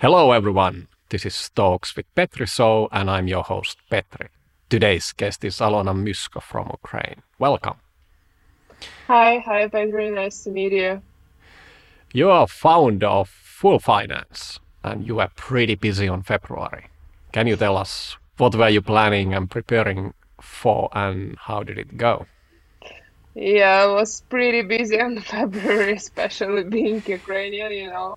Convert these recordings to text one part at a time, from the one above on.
Hello, everyone. This is Talks with Petri So, and I'm your host, Petri. Today's guest is Alona Mysko from Ukraine. Welcome. Hi, hi, Petri. Nice to meet you. You are founder of Fuel Finance, and you were pretty busy on February. Can you tell us what were you planning and preparing for, and how did it go? Yeah, I was pretty busy in February, especially being Ukrainian. You know,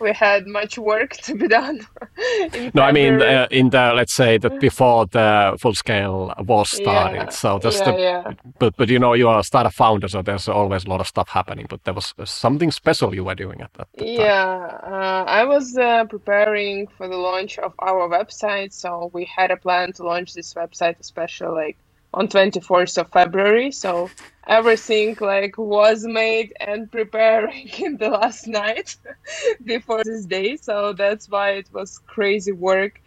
we had much work to be done. no, I mean uh, in the let's say that before the full scale war started. Yeah, so that's yeah, the. yeah. But but you know you are a startup founder, so there's always a lot of stuff happening. But there was something special you were doing at that. that time. Yeah, uh, I was uh, preparing for the launch of our website, so we had a plan to launch this website, especially like on 24th of February. So everything like was made and preparing in the last night before this day. So that's why it was crazy work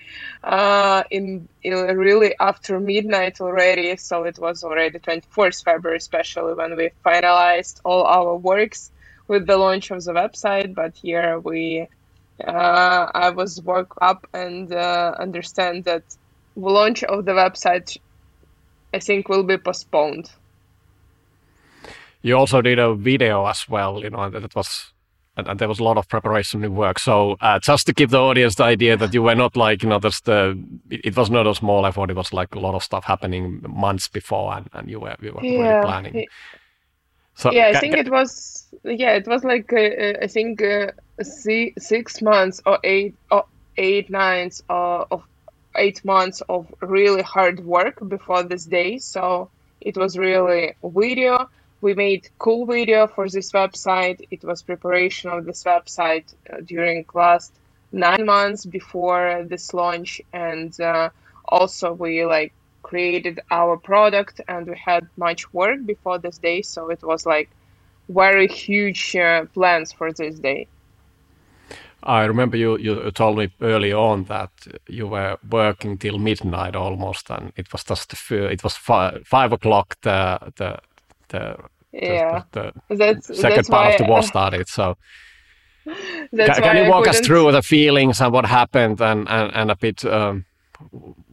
uh, in, in really after midnight already. So it was already 24th February, especially when we finalized all our works with the launch of the website. But here we, uh, I was woke up and uh, understand that the launch of the website I think will be postponed. You also did a video as well, you know, and that was and, and there was a lot of preparation and work. So uh, just to give the audience the idea that you were not like, you know, just the it, it was not a small effort. It was like a lot of stuff happening months before, and, and you were you were really Yeah, planning. So yeah, I think it was. Yeah, it was like uh, uh, I think uh, si- six months or eight or eight nines uh, of eight months of really hard work before this day. So it was really video. We made cool video for this website. It was preparation of this website uh, during last nine months before this launch, and uh, also we like created our product and we had much work before this day. So it was like very huge uh, plans for this day. I remember you, you told me early on that you were working till midnight almost, and it was just it was five, five o'clock the the the, Yeah, the, the that's second that's part of the war started. So can, can you walk us through the feelings and what happened, and and, and a bit um,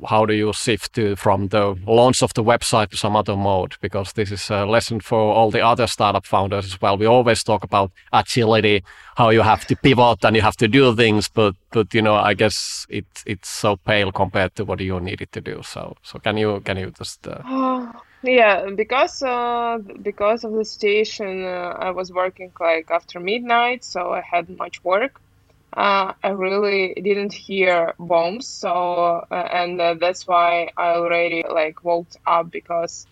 how do you shift to from the launch of the website to some other mode? Because this is a lesson for all the other startup founders as well. We always talk about agility, how you have to pivot and you have to do things, but but you know, I guess it it's so pale compared to what you needed to do. So so can you can you just uh, Yeah, because uh, because of the station uh, I was working like after midnight, so I had much work. Uh, I really didn't hear bombs, so uh, and uh, that's why I already like woke up because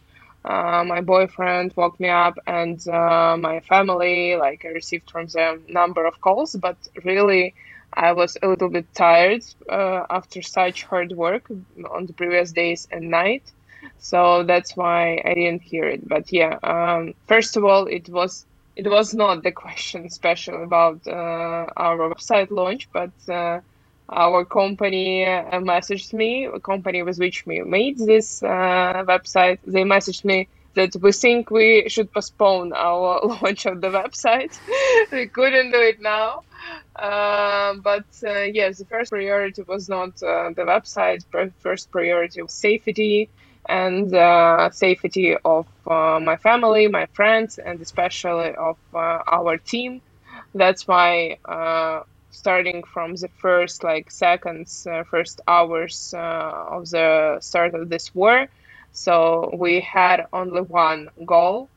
uh, my boyfriend woke me up and uh, my family like I received from them number of calls, but really I was a little bit tired uh, after such hard work on the previous days and night so that's why I didn't hear it. But yeah, um, first of all, it was it was not the question special about uh, our website launch, but uh, our company uh, messaged me, a company with which we made this uh, website. They messaged me that we think we should postpone our launch of the website. we couldn't do it now. Um, but uh, yes, the first priority was not uh, the website. First priority was safety and uh, safety of uh, my family, my friends, and especially of uh, our team. That's why, uh, starting from the first like seconds, uh, first hours uh, of the start of this war, so we had only one goal.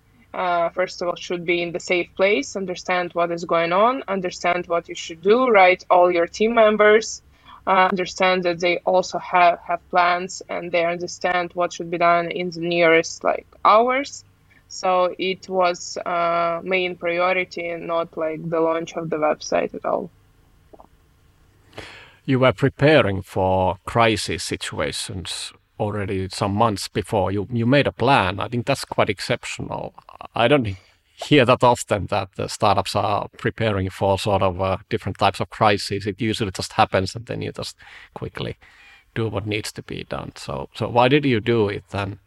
First of all, should be in the safe place, understand what is going on, understand what you should do, write all your team members, uh, understand that they also have, have plans and they understand what should be done in the nearest like hours. So it was uh, main priority and not like the launch of the website at all. you were preparing for crisis situations already some months before you you made a plan i think that's quite exceptional i don't hear that often that the startups are preparing for sort of uh, different types of crises it usually just happens and then you just quickly do what needs to be done so so why did you do it then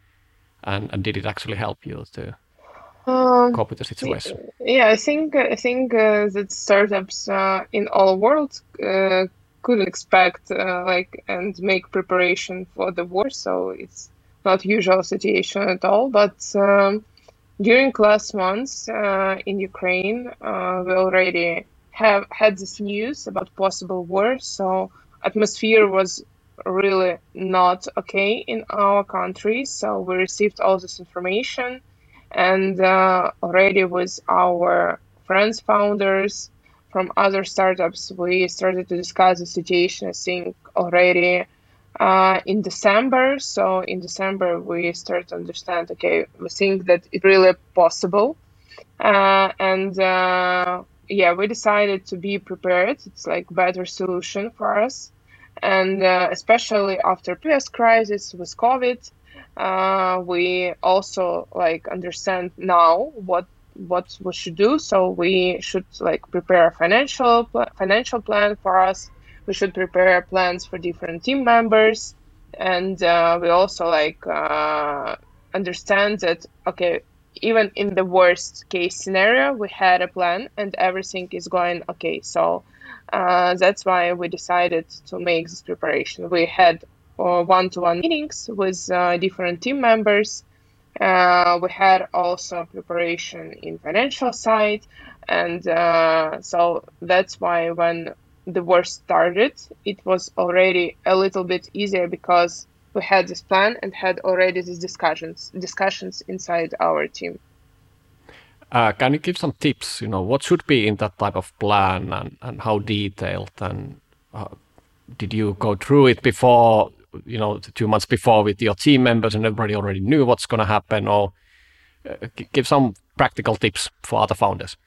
and and did it actually help you to Um, cope with the situation yeah, I think I think uh, that startups uh, in all worlds uh, couldn't expect uh, like and make preparation for the war. So it's not usual situation at all. But um, during last months uh, in Ukraine, uh, we already have had this news about possible war. So atmosphere was really not okay in our country. So we received all this information, and uh, already with our friends, founders from other startups, we started to discuss the situation. I think already uh, in December. So in December, we start to understand. Okay, we think that it's really possible, uh, and uh, yeah, we decided to be prepared. It's like better solution for us, and uh, especially after previous crisis with COVID, uh, we also like understand now what what we should do. So we should like prepare a financial financial plan for us we should prepare plans for different team members. And uh, we also like uh, understand that okay even in the worst case scenario we had a plan and everything is going okay. So uh, that's why we decided to make this preparation. We had uh, one-to-one meetings with uh, different team members. Uh, we had also preparation in financial side. And so that's why when the war started, it was already a little bit easier because we had this plan and had already these discussions discussions inside our team. Uh, can you give some tips? You know, what should be in that type of plan, and, and how detailed? And uh, did you go through it before? You know, two months before with your team members, and everybody already knew what's going to happen. Or uh, give some practical tips for other founders.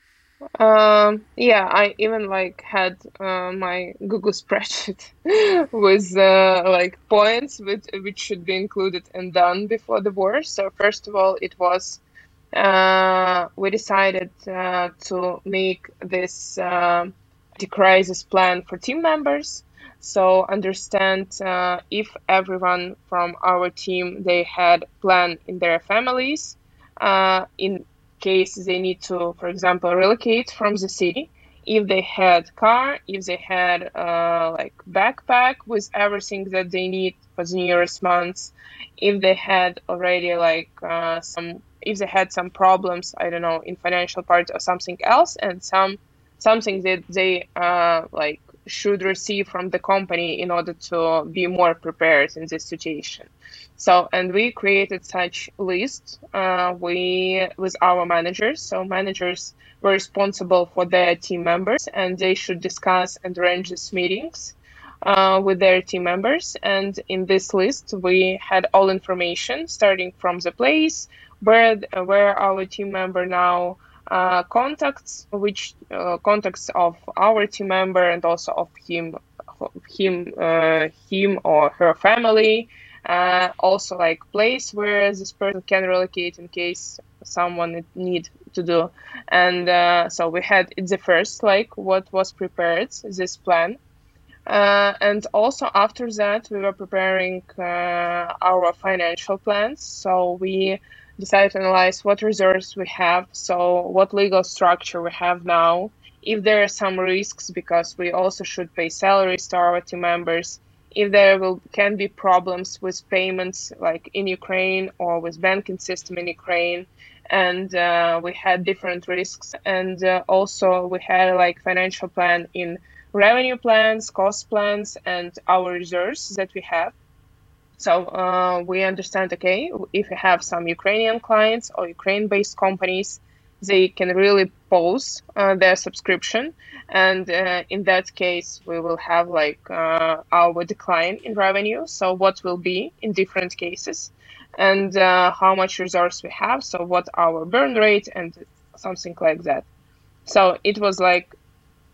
Um, yeah, I even like had uh, my Google spreadsheet with uh, like points which which should be included and done before the war. So first of all, it was uh, we decided uh, to make this uh, crisis plan for team members. So understand uh, if everyone from our team they had plan in their families. Uh, in case they need to, for example, relocate from the city. If they had car, if they had uh, like backpack with everything that they need for the nearest months, if they had already like uh, some, if they had some problems, I don't know, in financial part or something else, and some something that they uh, like should receive from the company in order to be more prepared in this situation. So, and we created such list uh, we with our managers. So managers were responsible for their team members, and they should discuss and arrange these meetings uh, with their team members. And in this list, we had all information starting from the place where where our team member now uh, contacts, which uh, contacts of our team member and also of him, him, uh, him or her family. Uh, also, like place where this person can relocate in case someone need to do. And uh, so we had the first like what was prepared this plan. And also after that, we were preparing our financial plans. So we decide to analyze what reserves we have, so what legal structure we have now, if there are some risks because we also should pay salaries to our team members, if there will can be problems with payments like in Ukraine or with banking system in Ukraine, and uh, we had different risks, and uh, also we had like financial plan in revenue plans, cost plans, and our reserves that we have. So uh, we understand, okay, if you have some Ukrainian clients or Ukraine-based companies, they can really pause uh, their subscription, and uh, in that case, we will have like uh, our decline in revenue. So what will be in different cases, and uh, how much resource we have. So what our burn rate and something like that. So it was like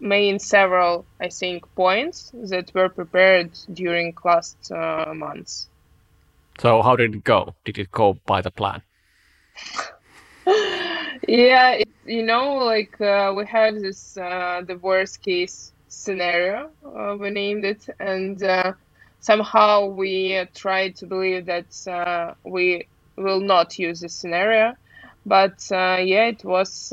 main several, I think, points that were prepared during last uh, months. So how did it go? Did it go by the plan? yeah, it, you know, like uh, we had this uh, the worst case scenario. Uh, we named it, and uh, somehow we tried to believe that uh, we will not use this scenario. But uh, yeah, it was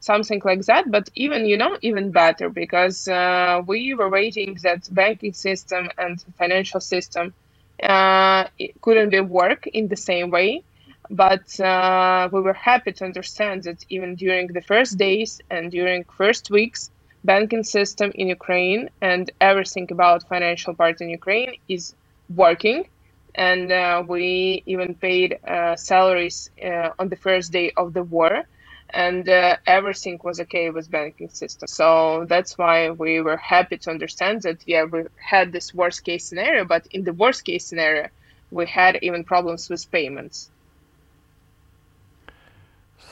something like that. But even you know even better because uh, we were waiting that banking system and financial system uh, couldn't be work in the same way. But uh, we were happy to understand that even during the first days and during first weeks, banking system in Ukraine and everything about financial part in Ukraine is working. And uh, we even paid uh, salaries uh, on the first day of the war and uh, everything was okay with banking system. So that's why we were happy to understand that yeah we had this worst case scenario, but in the worst case scenario, we had even problems with payments.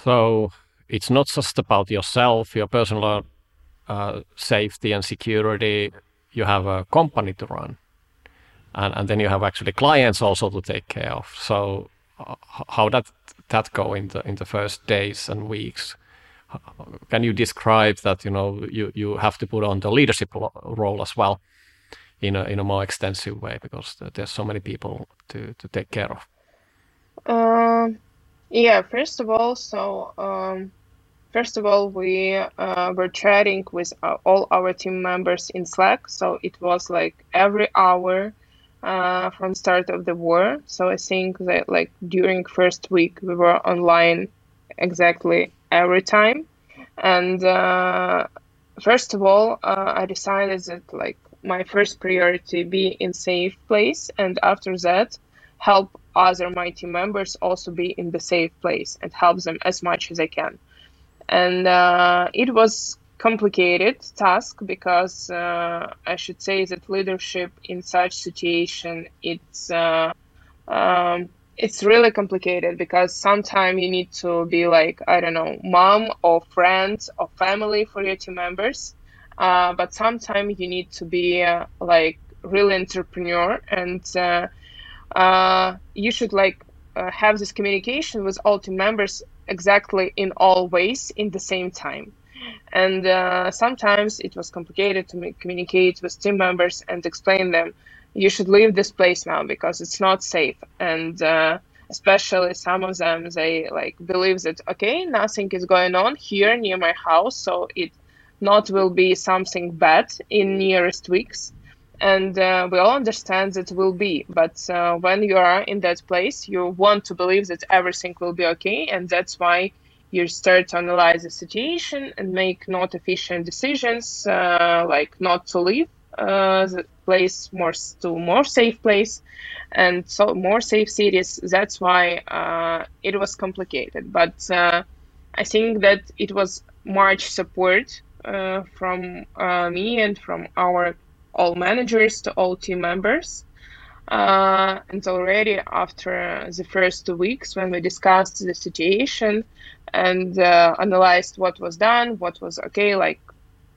So it's not just about yourself, your personal uh, safety and security. You have a company to run, and and then you have actually clients also to take care of. So how that that go in the in the first days and weeks? Can you describe that? You know, you you have to put on the leadership role as well in a in a more extensive way because there's so many people to to take care of. Um, yeah. First of all, so um, first of all, we uh, were chatting with uh, all our team members in Slack. So it was like every hour uh, from start of the war. So I think that like during first week we were online exactly every time. And uh, first of all, uh, I decided that like my first priority be in safe place, and after that, help other my team members also be in the safe place and help them as much as I can. And uh, it was complicated task because uh, I should say that leadership in such situation it's uh, um, it's really complicated because sometimes you need to be like I don't know mom or friends or family for your team members, uh, but sometimes you need to be uh, like real entrepreneur and uh, uh, you should like have this communication with all team members exactly in all ways in the same time and uh, sometimes it was complicated to communicate with team members and explain them you should leave this place now because it's not safe. And uh, especially some of them they like believe that okay nothing is going on here near my house so it not will be something bad in nearest weeks. And uh, we all understand that will be but uh, when you are in that place you want to believe that everything will be okay and that's why you start to analyze the situation and make not efficient decisions, uh, like not to leave uh, the place more to more safe place, and so more safe cities. That's why uh, it was complicated, but uh, I think that it was much support uh, from uh, me and from our all managers to all team members. Uh, and already after the first two weeks, when we discussed the situation and uh, analyzed what was done, what was okay, like,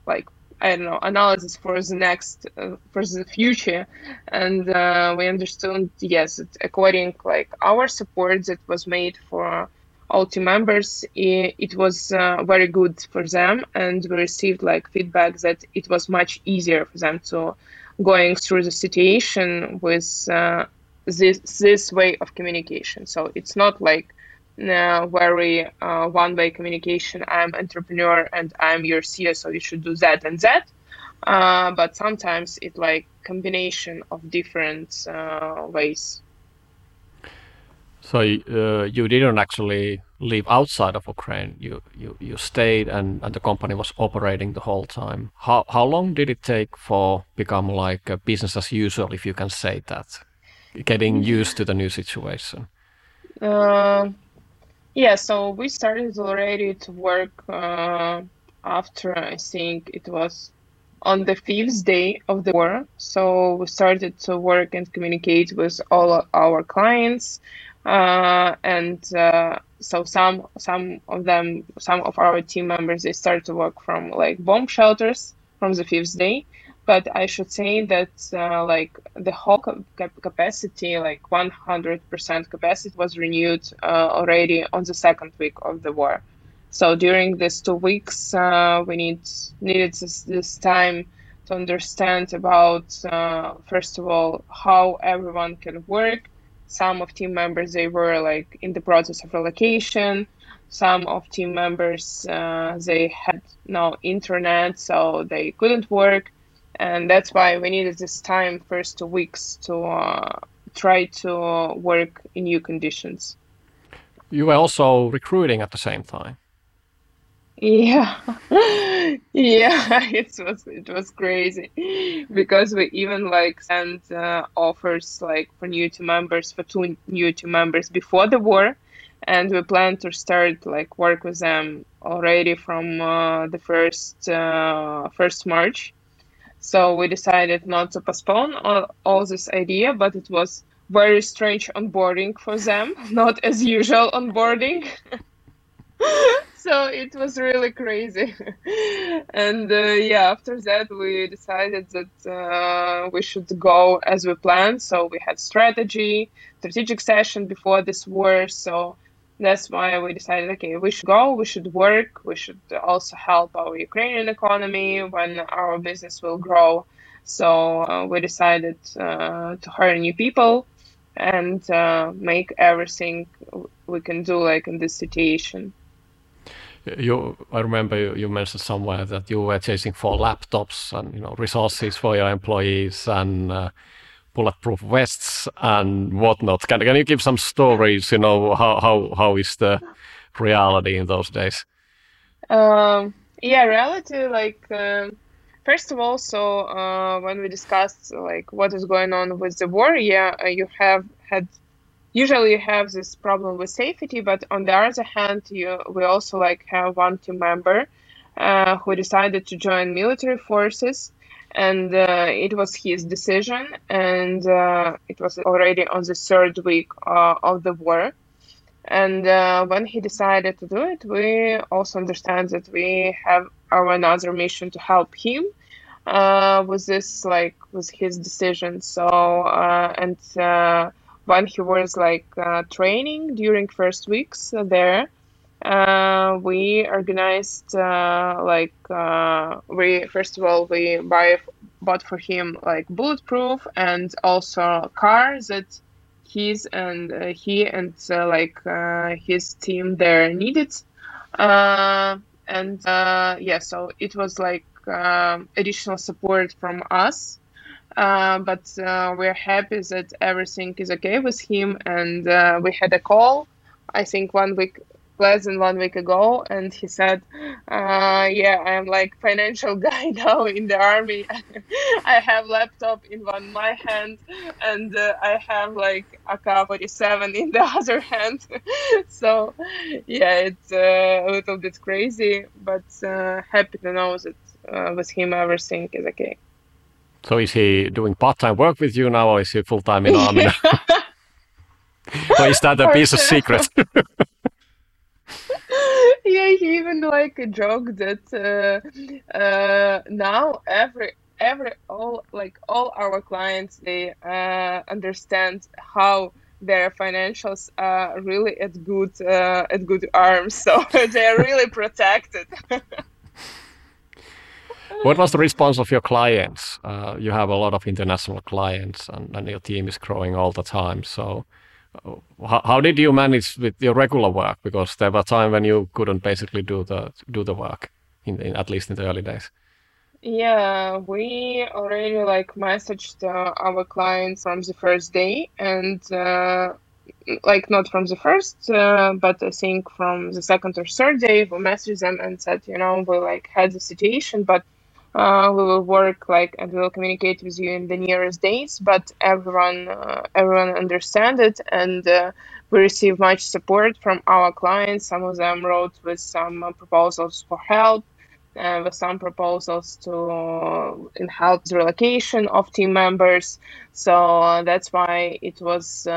like I don't know, analysis for the next, uh, for the future, and uh, we understood yes, according like our support that was made for all team members, it, it was uh, very good for them, and we received like feedback that it was much easier for them to going through the situation with uh, this this way of communication. So it's not like uh, very uh, one way communication. I'm entrepreneur and I'm your CEO, so you should do that and that. Uh, but sometimes it like combination of different uh, ways. So uh, you didn't actually live outside of Ukraine. You you, you stayed, and, and the company was operating the whole time. How how long did it take for become like a business as usual, if you can say that, getting used to the new situation? Yeah, so we started already to work uh, after I think it was on the fifth day of the war. So we started to work and communicate with all our clients uh, and uh, so some some of them some of our team members they started to work from like bomb shelters from the fifth day but i should say that uh, like the whole cap- capacity like 100% capacity was renewed uh, already on the second week of the war. So during these two weeks uh, we need needed this, this time to understand about uh, first of all how everyone can work. Some of team members they were like in the process of relocation. Some of team members uh, they had no internet, so they couldn't work, and that's why we needed this time first two weeks to uh, try to work in new conditions. You were also recruiting at the same time. Yeah, yeah, it was it was crazy because we even like sent uh, offers like for new team members for two new team members before the war, and we plan to start like work with them already from uh, the first uh, first March. So we decided not to postpone all, all this idea, but it was very strange onboarding for them, not as usual onboarding. so it was really crazy. And uh, yeah after that we decided that uh, we should go as we planned. So we had strategy strategic session before this war. So that's why we decided okay we should go we should work we should also help our ukrainian economy when our business will grow. So uh, we decided uh, to hire new people and uh, make everything we can do like in this situation. You i remember you, you, mentioned somewhere that you were chasing for laptops and you know resources for your employees and uh, bulletproof vests and whatnot. Can, can you give some stories you know how how, how is the reality in those days? Um, yeah reality like um, first of all so uh, when we discussed like what is going on with the war yeah uh, you have had usually you have this problem with safety but on the other hand you we also like have one team member uh, who decided to join military forces and uh, it was his decision and uh, it was already on the third week uh, of the war. And uh, when he decided to do it we also understand that we have our another mission to help him uh, with this like with his decision. So and when he was like uh, training during first weeks there uh, we organized uh, like uh, we first of all we buy bought for him like bulletproof and also a car that he's and uh, he and uh, like his team there needed and yeah so it was like additional support from us uh, but uh, we're happy that everything is okay with him. And uh, we had a call, I think one week, less than one week ago, and he said, uh, "Yeah, I'm like financial guy now in the army. I have laptop in one my hand, and uh, I have like AK-47 in the other hand. so, yeah, it's a little bit crazy, but happy to know that with him everything is okay." So is he doing part-time work with you now, or is he full-time in army? or is that a piece of secret? yeah, he even like a joke that uh, uh, now every every all like all our clients they uh, understand how their financials are really at good uh, at good arms, so they are really protected what was the response of your clients? Uh, you have a lot of international clients, and, and, your team is growing all the time. So, uh, how, how, did you manage with your regular work? Because there were times when you couldn't basically do the do the work, in, in at least in the early days. Yeah, we already like messaged uh, our clients from the first day, and uh, like not from the first, uh, but I think from the second or third day, we messaged them and said, you know, we like had the situation, but uh, we will work like and we will communicate with you in the nearest days but everyone uh, everyone understand it and uh, we receive much support from our clients. Some of them wrote with some proposals for help uh, with some proposals to uh, help the relocation of team members. So uh, that's why it was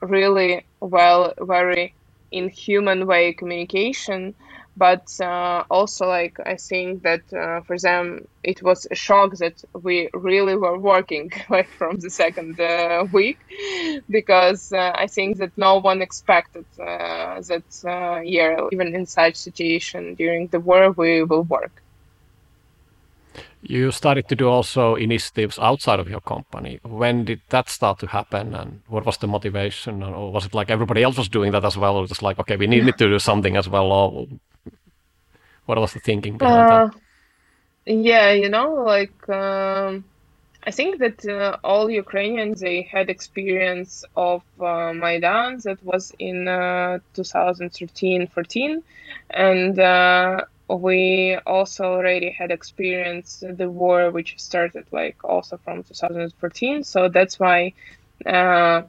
really well very in human way communication but uh, also like i think that uh, for them it was a shock that we really were working like from the second uh, week. Because uh, i think that no one expected uh, that uh, yeah even in such situation during the war we will work. You started to do also initiatives outside of your company. When did that start to happen, and what was the motivation, or was it like everybody else was doing that as well, or just like okay, we need to do something as well, or what was the thinking behind uh, that? Yeah, you know, like um, I think that uh, all Ukrainians they had experience of uh, Maidan that was in 2013-14, uh, and uh, we also already had experienced the war which started like also from 2014 so that's why uh,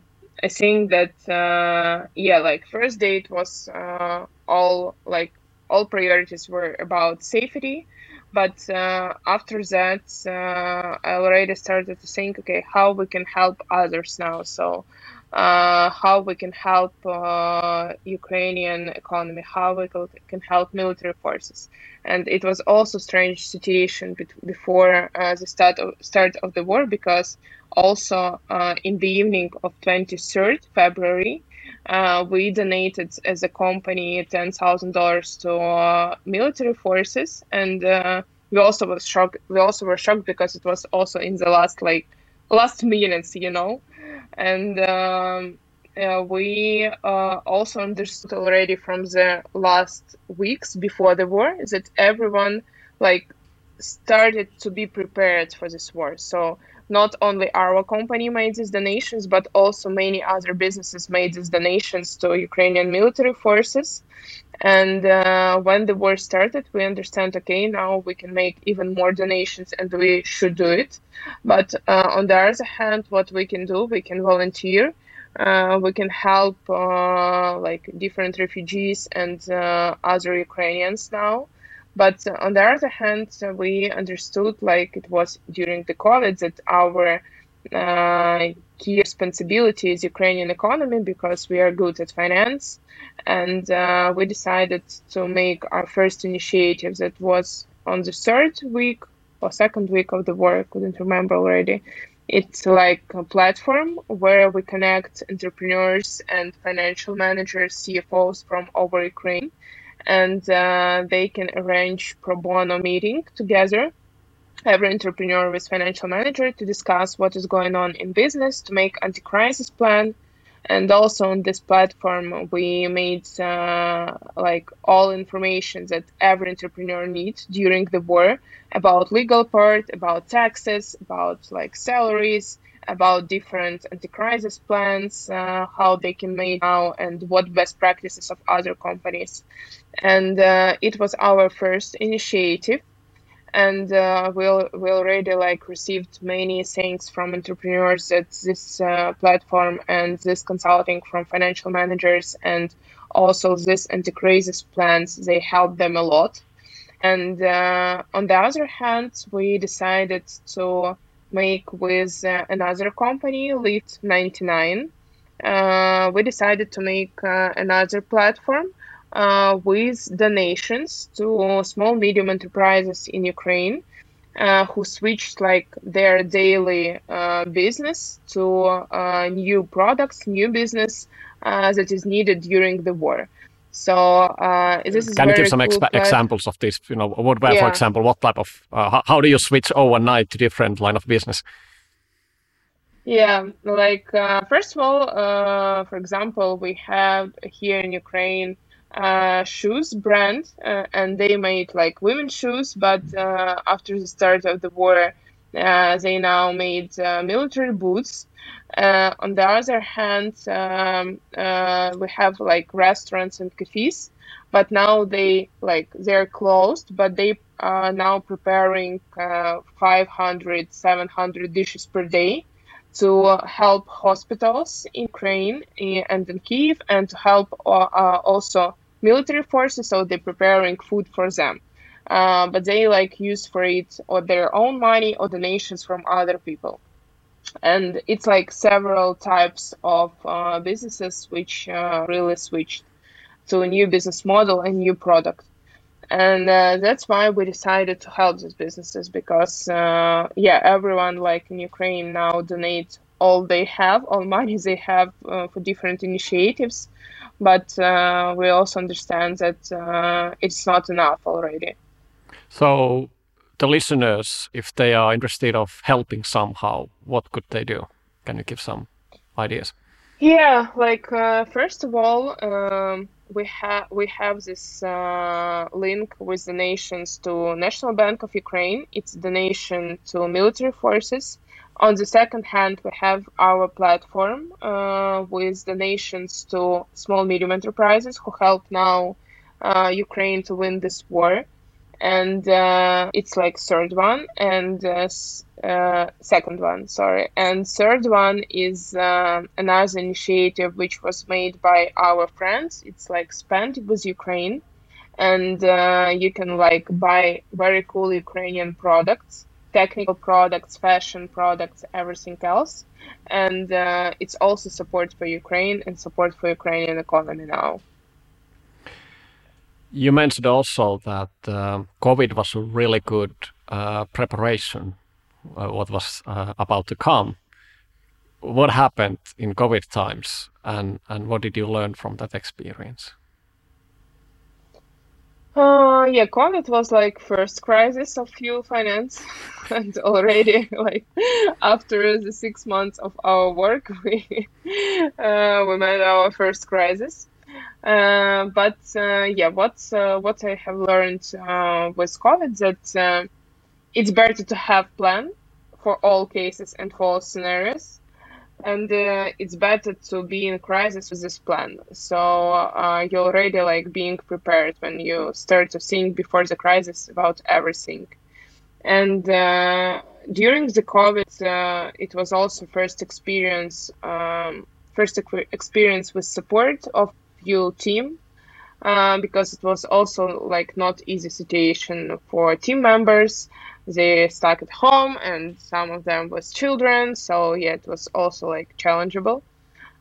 i think that uh, yeah like first date was uh, all like all priorities were about safety but uh, after that uh, i already started to think okay how we can help others now so uh, how we can help uh, Ukrainian economy, how we can help military forces. And it was also strange situation before uh, the start of, start of the war because also uh, in the evening of 23rd February, uh, we donated as a company $10,000 to uh, military forces and we also were shocked we also were shocked because it was also in the last like last minutes you know? And um, uh, we uh, also understood already from the last weeks before the war that everyone like started to be prepared for this war. So not only our company made these donations but also many other businesses made these donations to ukrainian military forces and uh, when the war started, we understand okay, now we can make even more donations and we should do it. But uh, on the other hand, what we can do, we can volunteer. Uh, we can help uh, like different refugees and uh, other Ukrainians now. But on the other hand, we understood like it was during the COVID that our uh, key responsibility is Ukrainian economy because we are good at finance, and uh, we decided to make our first initiative that was on the third week or second week of the war. I couldn't remember already. It's like a platform where we connect entrepreneurs and financial managers, CFOs from over Ukraine, and uh, they can arrange pro bono meeting together every entrepreneur with financial manager to discuss what is going on in business, to make anti-crisis plan. And also on this platform, we made uh, like all information that every entrepreneur needs during the war about legal part, about taxes, about like salaries, about different anti-crisis plans, uh, how they can make now, and what best practices of other companies. And uh, it was our first initiative. And uh, we we already like received many thanks from entrepreneurs at this uh, platform and this consulting from financial managers and also this anti-crisis plans. They helped them a lot. And uh, on the other hand we decided to make with uh, another company Lift 99 uh, we decided to make uh, another platform uh, with donations to small medium enterprises in Ukraine uh, who switched like their daily uh, business to new products, new business that is needed during the war. So uh, this is can you give some examples of this? You know, what, yeah. for example, what type of how, how, do you switch overnight to different line of business? Yeah, like first of all, for example, we have here in Ukraine uh, shoes brand, uh, and they made like women's shoes. But uh, after the start of the war, uh, they now made uh, military boots. Uh, on the other hand, um, we have like restaurants and cafes, but now they like they're closed, but they are now preparing 500, 700 dishes per day to help hospitals in Ukraine and in Kiev, and to help uh, also military forces. So they're preparing food for them, uh, but they like use for it or their own money or donations from other people. And it's like several types of uh, businesses which uh, really switched to a new business model and new product. And uh, that's why we decided to help these businesses because uh, yeah everyone like in ukraine now donate all they have all money they have uh, for different initiatives. But uh, we also understand that it's not enough already so the listeners, if they are interested of helping somehow, what could they do? Can you give some ideas? Yeah, like uh, first of all, um, we have we have this uh, link with donations to National Bank of Ukraine. It's donation to military forces. On the second hand, we have our platform uh, with donations to small medium enterprises who help now uh, Ukraine to win this war and uh, it's like third one and uh, uh, second one sorry. And third one is uh, another initiative which was made by our friends. It's like spend with ukraine. And uh, you can like buy very cool ukrainian products technical products fashion products everything else. And uh, it's also support for ukraine and support for ukrainian economy now you mentioned also that uh, COVID was a really good uh, preparation, uh, what was about to come. What happened in COVID times, and, and what did you learn from that experience? Uh, yeah, COVID was like first crisis of fuel finance, and already like after the six months of our work, we uh, we made our first crisis. Uh, but uh, yeah, what uh, what I have learned with COVID that it's better to have plan for all cases and for all scenarios. And uh, it's better to be in crisis with this plan. So uh, you're already like being prepared when you start to think before the crisis about everything. And uh, during the covid it was also first experience um, first experience with support of team uh, because it was also like not easy situation for team members. They stuck at home and some of them was children so yeah it was also like challengeable.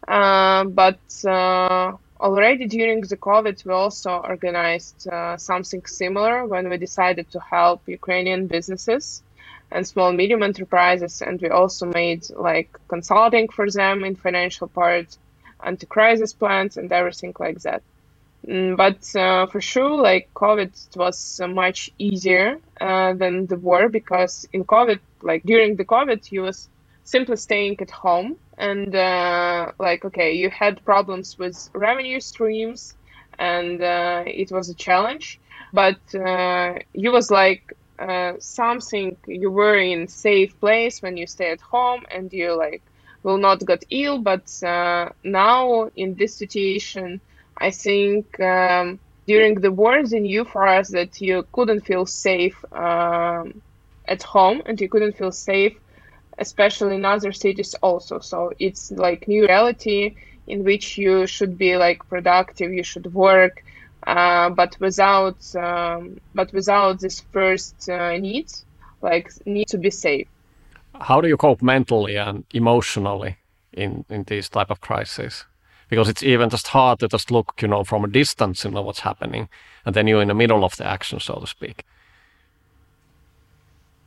Uh, but uh, already during the covid we also organized uh, something similar when we decided to help ukrainian businesses and small medium enterprises and we also made like consulting for them in financial part anti-crisis plans and everything like that. Mm, but uh, for sure, like COVID was uh, much easier uh, than the war because in COVID, like during the COVID, you was simply staying at home and uh, like okay, you had problems with revenue streams and uh, it was a challenge. But uh, you was like something you were in safe place when you stay at home and you like will not get ill. But uh, now in this situation, I think um, during the war, they knew for us that you couldn't feel safe um, at home and you couldn't feel safe, especially in other cities also. So it's like new reality in which you should be like productive, you should work, uh, but without um, but without this first uh, need, like need to be safe how do you cope mentally and emotionally in in these type of crises? Because it's even just hard to just look, you know, from a distance, you know, what's happening, and then you're in the middle of the action, so to speak.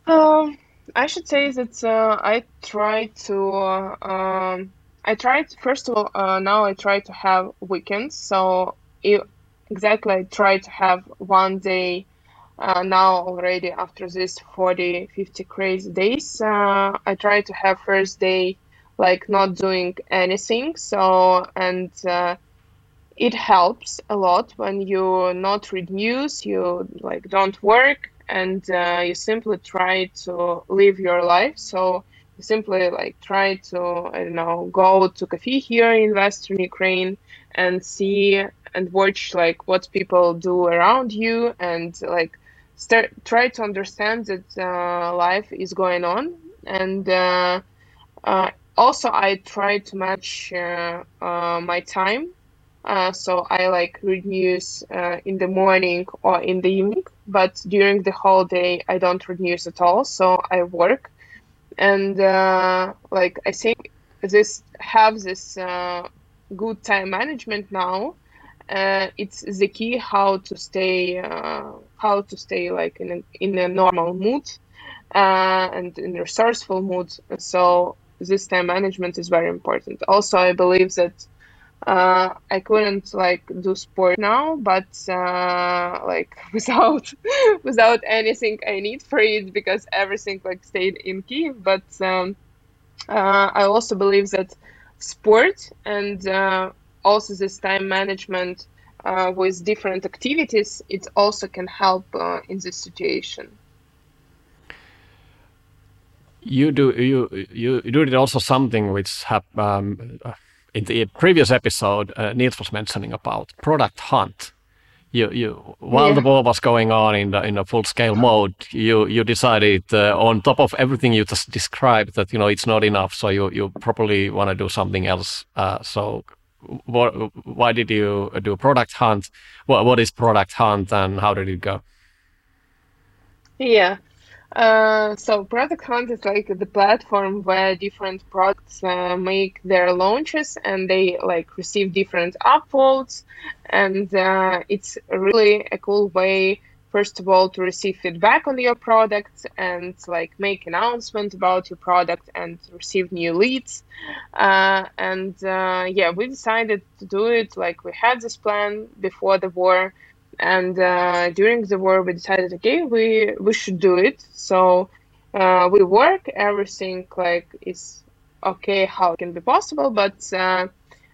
Um, I should say that uh, I try to. Uh, um, I try to, first of all uh, now I try to have weekends. So exactly I try to have one day uh, now already after this 40 50 crazy days uh, i try to have first day like not doing anything so and uh, it helps a lot when you not read news you like don't work and uh, you simply try to live your life. So you simply like try to i don't know go to cafe here in western ukraine and see and watch like what people do around you and like start try to understand that uh, life is going on. And uh, uh, also i try to match uh, uh, my time. Uh, so i like read news in the morning or in the evening. But during the whole day i don't read news at all. So i work. And like i think this have this good time management now. It's the key how to stay how to stay like in a, in a normal mood uh, and in a resourceful mood so this time management is very important also i believe that uh, I couldn't like do sport now, but uh, like without without anything I need for it because everything like stayed in Kiev. But um, uh, I also believe that sport and uh, also this time management uh, with different activities, it also can help uh, in this situation. You do you you you did also something which have um, in the previous episode, uh, Niels was mentioning about product hunt. You, you, while yeah. the war was going on in the in a full scale mode, you you decided uh, on top of everything you just described that you know it's not enough, so you you probably want to do something else. Uh, so, what, why did you do product hunt? What what is product hunt, and how did it go? Yeah, uh, so Product Hunt is like the platform where different products uh, make their launches and they like receive different upvotes, and uh, it's really a cool way. First of all, to receive feedback on your product and like make announcement about your product and receive new leads. Uh, and uh, yeah, we decided to do it. Like we had this plan before the war and uh, during the war we decided okay we we should do it so uh, we work everything like is okay how it can be possible but uh,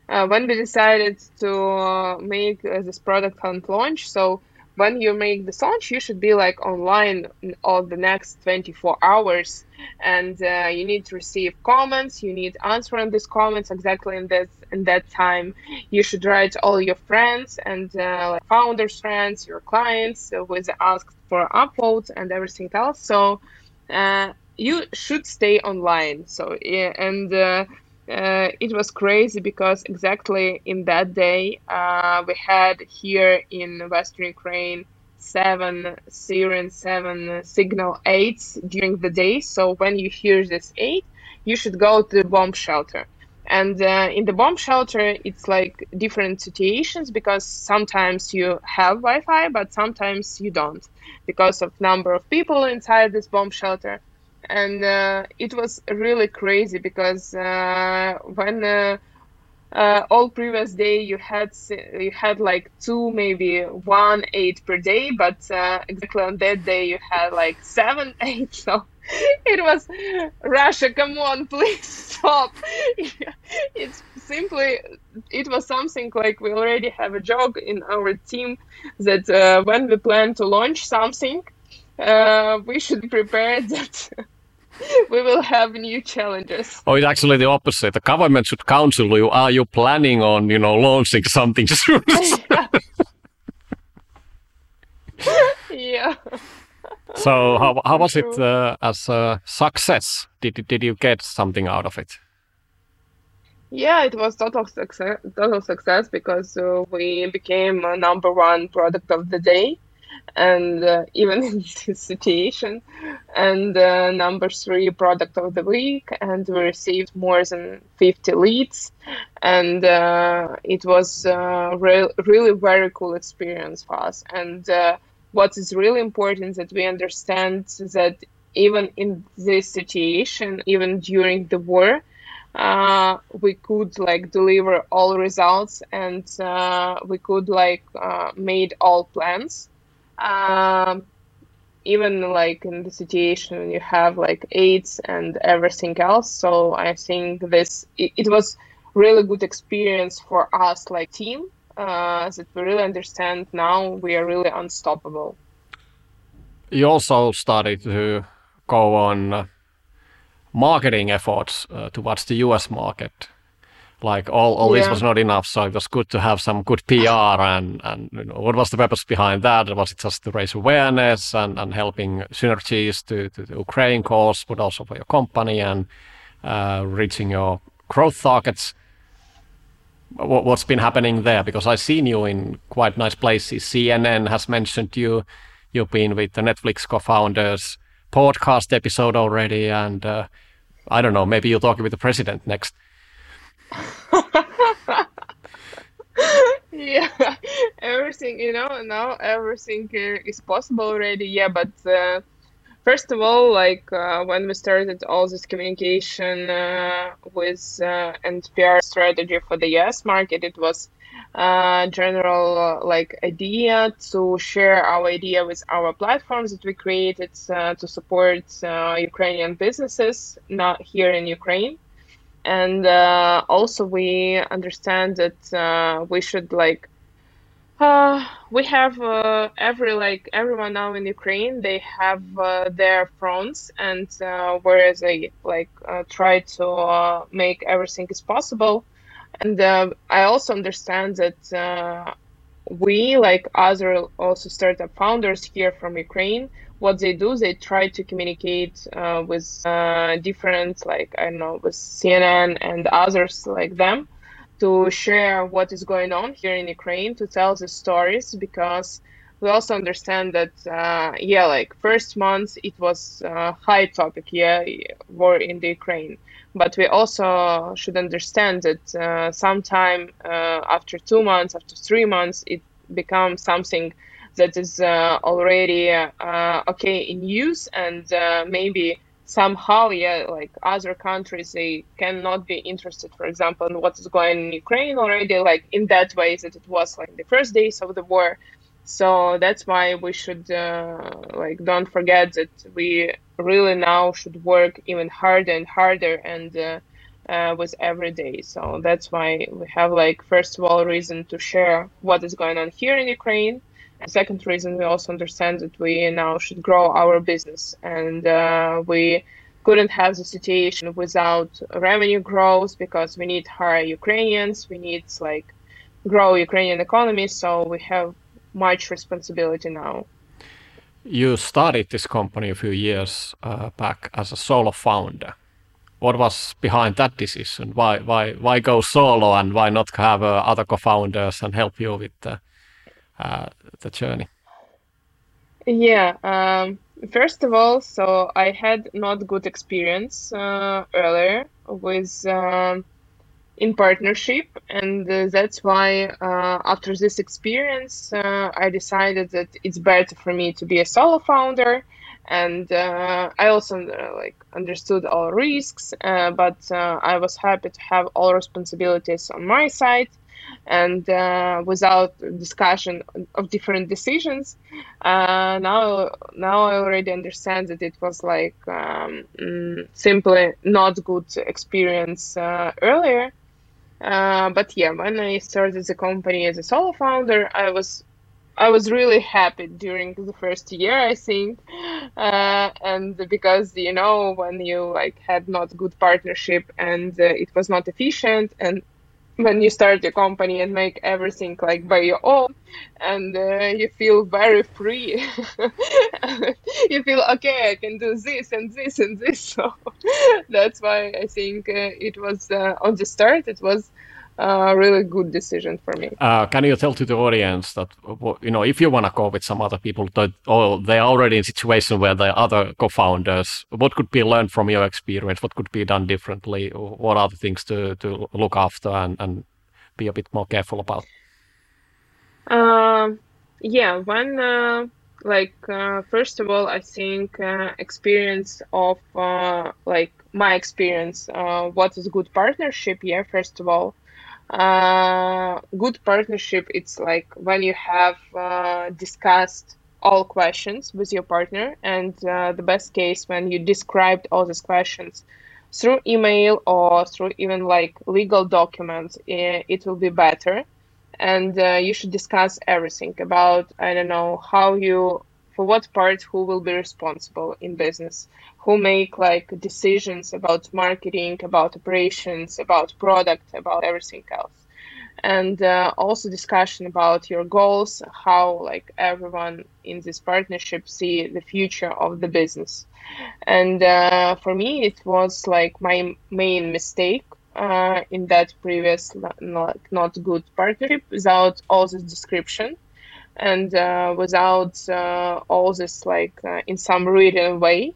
uh when we decided to make this product hunt launch so when you make the launch, you should be like online all the next 24 hours, and uh, you need to receive comments. You need answering these comments exactly in that in that time. You should write all your friends and uh, like founders' friends, your clients uh, with ask for upvotes and everything else. So uh, you should stay online. So yeah, and uh, it was crazy because exactly in that day uh, we had here in western ukraine seven siren seven signal eights during the day. So when you hear this eight you should go to the bomb shelter. And uh, in the bomb shelter it's like different situations because sometimes you have wi-fi but sometimes you don't because of number of people inside this bomb shelter and uh, it was really crazy because uh, when uh, uh, all previous day you had you had like two maybe one eight per day but uh, exactly on that day you had like seven eight so it was russia come on please stop. It's simply it was something like we already have a joke in our team that uh, when we plan to launch something uh, we should be prepared that we will have new challenges. Oh, it's actually the opposite. The government should counsel you. Are you planning on, you know, launching something soon? yeah. So how how was it uh, as a success? Did did you get something out of it? Yeah, it was total success. Total success because uh, we became a number one product of the day and uh, even in this situation. And uh, number three product of the week and we received more than 50 leads. And uh, it was uh, re- really very cool experience for us. And uh, what is really important that we understand that even in this situation even during the war uh, we could like deliver all results and we could like made all plans um, even like in the situation you have like AIDS and everything else. So I think this it, it was really good experience for us like team uh, that we really understand now we are really unstoppable. You also started to go on uh, marketing efforts uh, towards the US market like all, all yeah. this was not enough so it was good to have some good pr and and you know, what was the purpose behind that? Was it just to raise awareness and, and helping synergies to, to the ukraine cause but also for your company and uh, reaching your growth targets? What, what's been happening there? Because i've seen you in quite nice places. Cnn has mentioned you. You've been with the netflix co-founders podcast episode already and uh, i don't know maybe you're talking with the president next yeah, everything you know now everything uh, is possible already. Yeah, but uh, first of all, like uh, when we started all this communication uh, with uh, and PR strategy for the US market, it was uh, general uh, like idea to share our idea with our platforms that we created uh, to support uh, Ukrainian businesses not here in Ukraine. And uh, also we understand that uh, we should like uh, we have uh, every like everyone now in Ukraine. They have uh, their fronts, and uh, whereas they like try to make everything as possible, and I also understand that we like other also startup founders here from Ukraine. What they do, they try to communicate uh, with uh, different like I don't know with CNN and others like them to share what is going on here in Ukraine, to tell the stories, because we also understand that, uh, yeah, like first month it was a high topic, yeah, war in the Ukraine. But we also should understand that uh, sometime uh, after two months, after three months, it becomes something that is uh, already uh, okay in use and uh, maybe somehow, yeah, like other countries, they cannot be interested, for example, in what is going in Ukraine already, like in that way that it was like the first days of the war. So that's why we should uh, like don't forget that we really now should work even harder and harder and uh, uh, with every day. So that's why we have like first of all reason to share what is going on here in Ukraine second reason, we also understand that we now should grow our business, and uh, we couldn't have the situation without revenue growth because we need hire Ukrainians, we need like grow Ukrainian economy, so we have much responsibility now. You started this company a few years uh, back as a solo founder. What was behind that decision? Why why why go solo and why not have uh, other co-founders and help you with the uh, the journey? Yeah. Um, first of all, so I had not good experience uh, earlier with um, in partnership, and uh, that's why uh, after this experience, uh, I decided that it's better for me to be a solo founder. And uh, I also uh, like understood all risks, but I was happy to have all responsibilities on my side and uh, without discussion of different decisions. Uh, now, now I already understand that it was like um, mm, simply not good experience uh, earlier. Uh, but yeah, when I started the company as a solo founder, I was I was really happy during the first year, I think, uh, and because you know when you like had not good partnership and uh, it was not efficient, and when you start your company and make everything like by your own and uh, you feel very free. You feel okay i can do this and this and this. So that's why i think uh, it was uh, on the start it was a really good decision for me. Uh, can you tell to the audience that you know if you want to go with some other people that or they're already in a situation where the other co-founders, what could be learned from your experience? What could be done differently? What are the things to to look after and, and be a bit more careful about? Uh, yeah, one uh, like uh, first of all, I think uh, experience of uh, like my experience. Uh, what is good partnership? Yeah, first of all uh, good partnership it's like when you have uh, discussed all questions with your partner and uh, the best case when you described all these questions through email or through even like legal documents it, it will be better. And uh, you should discuss everything about i don't know how you for what part who will be responsible in business who make like decisions about marketing about operations about product about everything else. And uh, also discussion about your goals how like everyone in this partnership see the future of the business. And uh, for me it was like my main mistake uh, in that previous not, not good partnership without all this description and uh, without uh, all this like uh, in some written way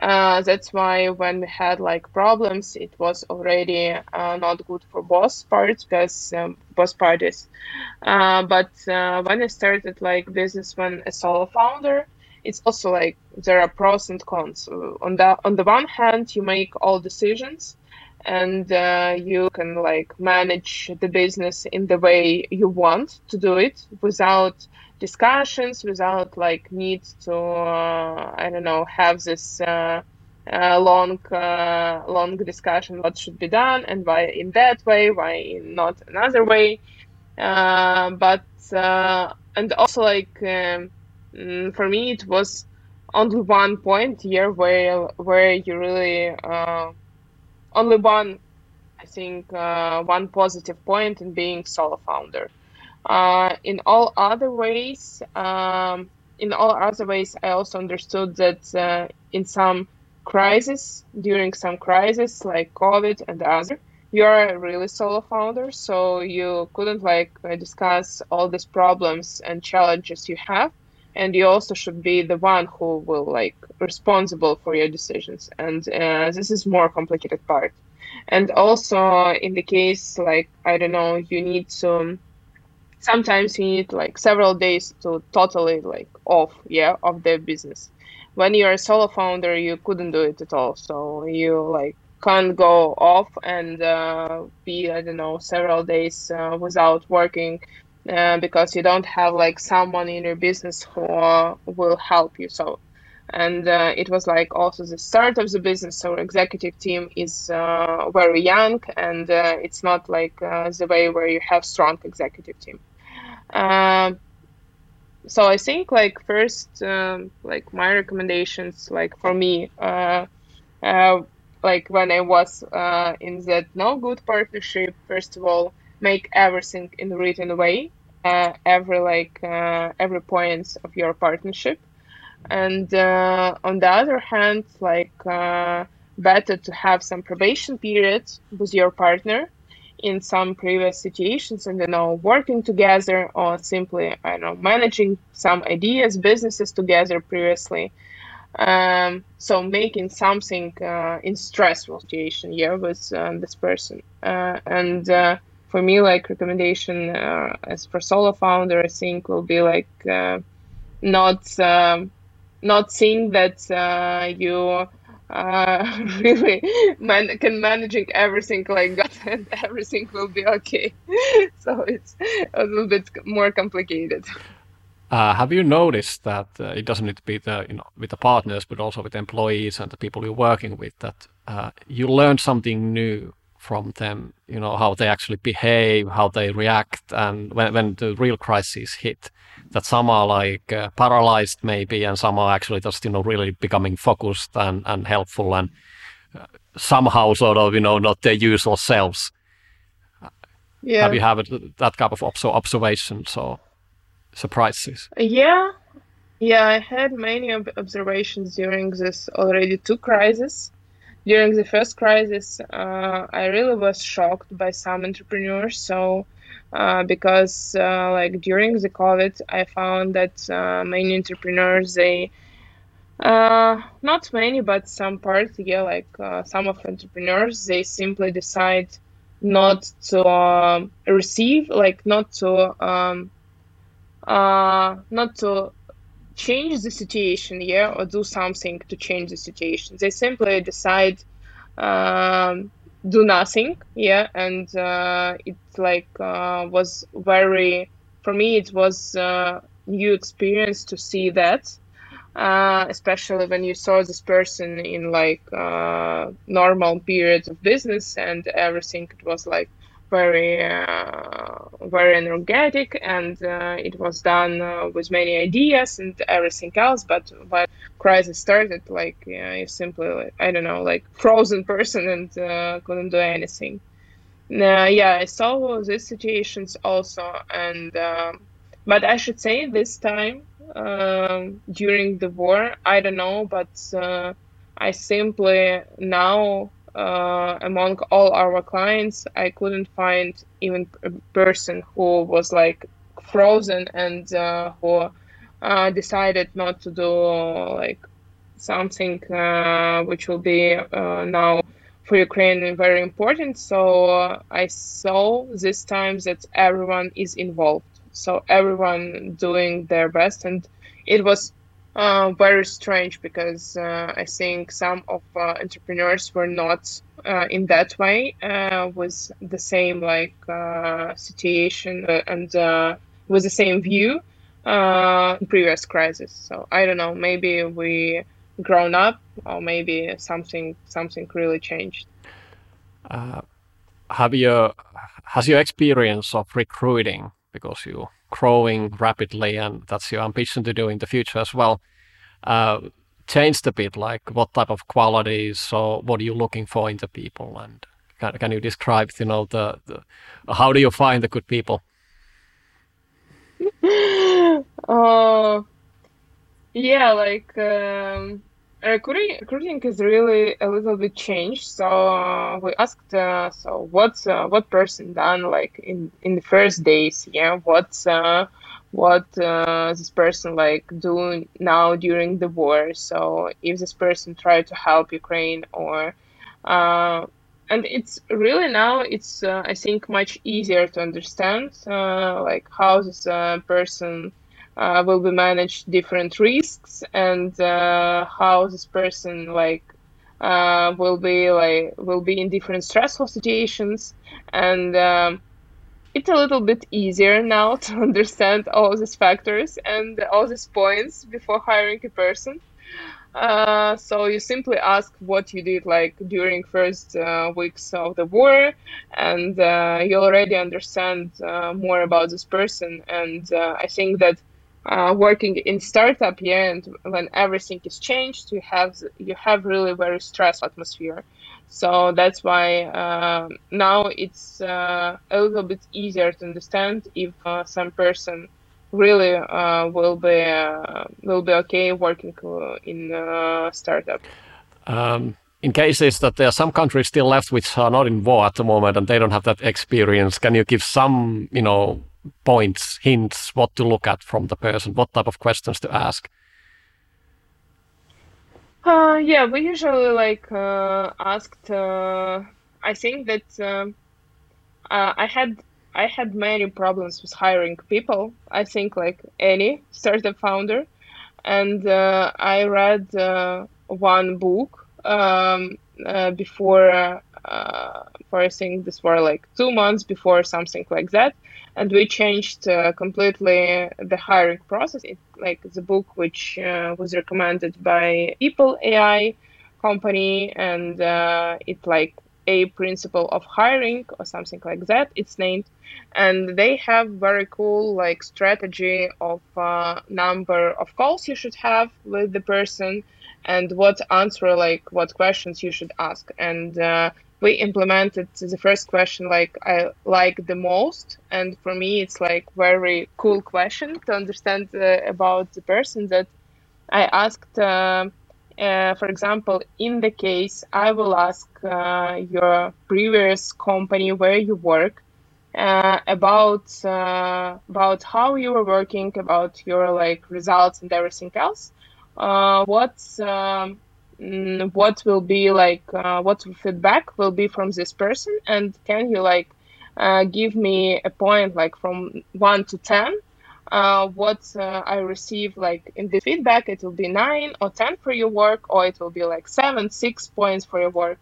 uh, that's why when we had like problems it was already uh, not good for both parts because um, both parties uh, but when i started like business when a solo founder it's also like there are pros and cons. On the on the one hand, you make all decisions, and uh, you can like manage the business in the way you want to do it without discussions, without like need to uh, I don't know have this. Uh, uh, long uh, long discussion what should be done and why in that way why not another way uh, but uh, and also like um, mm, for me it was only one point here where where you really only one I think one positive point in being solo founder. In all other ways, um, in all other ways, I also understood that in some crisis during some crisis like COVID and other, you are a really solo founder, so you couldn't like uh, discuss all these problems and challenges you have, and you also should be the one who will like responsible for your decisions, and uh, this is more complicated part. And also in the case like I don't know, you need to sometimes you need like several days to totally like off yeah of the business when you're a solo founder, you couldn't do it at all. So you like can't go off and uh, be I don't know several days uh, without working uh, because you don't have like someone in your business who uh, will help you. So and uh, it was like also the start of the business. Our executive team is uh, very young, and it's not like the way where you have strong executive team. Um, so I think like first, um, like my recommendations, like for me, uh, uh, like when I was uh, in that no good partnership, first of all, make everything in written way, uh, every like uh, every points of your partnership, and uh, on the other hand, like better to have some probation period with your partner in some previous situations and you know working together or simply I know managing some ideas businesses together previously um, so making something uh, in stressful situation here with uh, this person. Uh, and uh, for me like recommendation uh, as for solo founder I think will be like uh, not um, not seeing that you uh, really man- can managing everything like that and everything will be okay. so it's a little bit more complicated. Uh, have you noticed that uh, it doesn't need to be the you know with the partners, but also with employees and the people you're working with that uh, you learn something new from them? You know how they actually behave, how they react, and when when the real crisis hit, that some are like uh, paralyzed maybe and some are actually just you know really becoming focused and, and helpful and uh, somehow sort of you know not their usual selves. Yeah. Have you had that kind of observations or surprises? Yeah. Yeah i had many observations during this already two crises during the first crisis uh, i really was shocked by some entrepreneurs. So uh, because uh, like during the COVID, I found that uh, many entrepreneurs they uh, not many, but some parts, yeah, like uh, some of entrepreneurs, they simply decide not to um, receive, like not to um, not to change the situation, yeah, or do something to change the situation. They simply decide um, do nothing yeah and uh, it like uh, was very for me it was uh, new experience to see that uh, especially when you saw this person in like uh, normal periods of business and everything it was like very uh, very energetic and uh, it was done uh, with many ideas and everything else but when crisis started like you simply like, i don't know like frozen person and uh, couldn't do anything. Yeah i saw these situations also and um, but i should say this time um, during the war i don't know but uh, i simply now uh, among all our clients, I couldn't find even a person who was like frozen and uh, who uh, decided not to do like something uh, which will be uh, now for Ukraine very important. So uh, I saw this time that everyone is involved. So everyone doing their best, and it was uh, very strange because uh, I think some of uh, entrepreneurs were not uh, in that way uh, with the same like uh, situation and with the same view in previous crisis. So I don't know, maybe we grown up or maybe something something really changed. have you has your experience of recruiting because you growing rapidly and that's your ambition to do in the future as well. Uh, changed a bit like what type of qualities or what are you looking for in the people? And can, can you describe you know the, the how do you find the good people? Uh, yeah like um, recruiting recruiting is really a little bit changed. So uh, we asked uh, so what's uh, what person done like in in the first days? Yeah what's uh, what uh, this person like doing now during the war? So if this person tried to help ukraine or uh, and it's really now it's i think much easier to understand like how this person uh, will be managed different risks and uh, how this person like uh, will be like will be in different stressful situations. And um, it's a little bit easier now to understand all these factors and all these points before hiring a person. Uh, so you simply ask what you did like during first uh, weeks of the war and uh, you already understand more about this person. And i think that uh, working in startup yeah and when everything is changed you have you have really very stressful atmosphere. So that's why uh, now it's uh, a little bit easier to understand if uh, some person really uh, will be will be okay working in a startup. Um, in cases that there are some countries still left which are not in war at the moment and they don't have that experience can you give some you know points, hints, what to look at from the person, what type of questions to ask? Uh, yeah, we usually like uh, asked. Uh, I think that um, uh, I had I had many problems with hiring people. I think like any startup founder, and uh, I read uh, one book um, before. for I think this were like two months before something like that, and we changed uh, completely the hiring process. It, like the book which uh, was recommended by People AI company, and uh, it's like a principle of hiring or something like that. It's named, and they have very cool like strategy of uh, number of calls you should have with the person and what answer like what questions you should ask and uh, we implemented the first question like I like the most, and for me it's like very cool question to understand uh, about the person that I asked. Uh, uh, for example, in the case, I will ask uh, your previous company where you work uh, about uh, about how you were working, about your like results and everything else. what's um, Mm, what will be like uh, what feedback will be from this person? And can you like uh, give me a point like from 1 to 10 uh, what uh, i receive like in the feedback? It will be 9 or 10 for your work or it will be like 7 6 points for your work.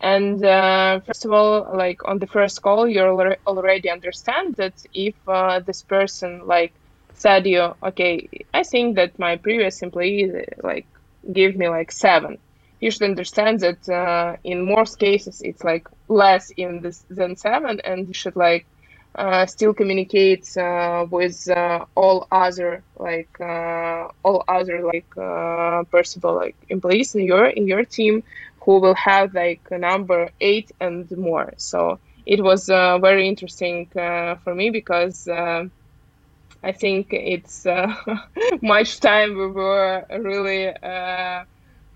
And uh, first of all like on the first call you already understand that if uh, this person like said you okay i think that my previous employee like give me like seven. You should understand that uh, in most cases it's like less in this than seven, and you should like uh, still communicate uh, with uh, all other like uh, all other like uh, possible like employees in your in your team who will have like a number eight and more. So it was very interesting for me because. I think it's uh, much time we were really uh,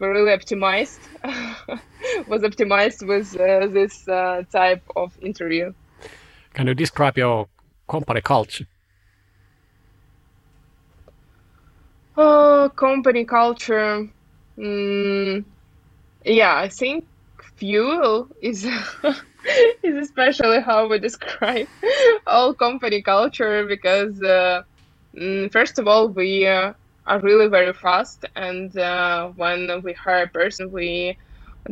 really optimized was optimized with uh, this uh, type of interview. Can you describe your company culture? Oh, company culture. Mm, yeah, I think fuel is is especially how we describe all company culture because uh, mm, first of all we uh, are really very fast. And uh, when we hire a person, we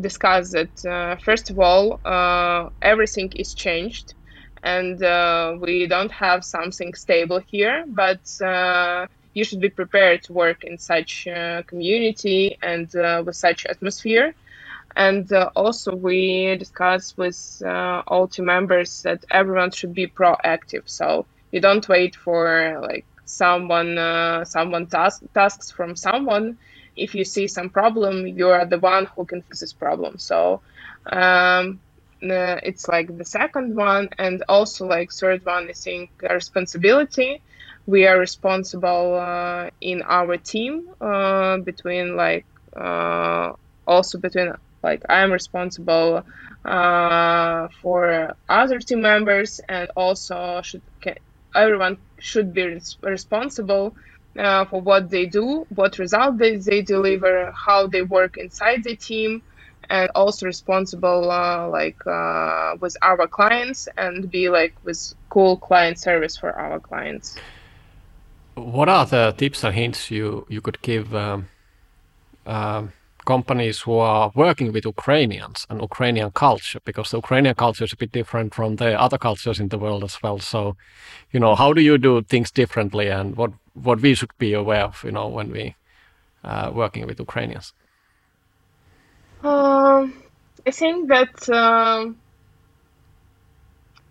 discuss that uh, first of all, uh, everything is changed, and uh, we don't have something stable here. But you should be prepared to work in such community and with such atmosphere. And also, we discuss with all team members that everyone should be proactive. So you don't wait for like someone uh, someone task, tasks from someone. If you see some problem you are the one who can fix this problem. So um, uh, it's like the second one. And also like third one i think responsibility. We are responsible uh, in our team uh, between like uh, also between like i'm responsible uh, for other team members and also should everyone should be res- responsible uh, for what they do, what result they, they deliver, how they work inside the team, and also responsible uh, like uh, with our clients and be like with cool client service for our clients. What are the tips and hints you you could give um, um companies who are working with Ukrainians and Ukrainian culture, because the Ukrainian culture is a bit different from the other cultures in the world as well. So, you know, how do you do things differently, and what what we should be aware of, you know, when we uh, working with Ukrainians? Um, I think that um,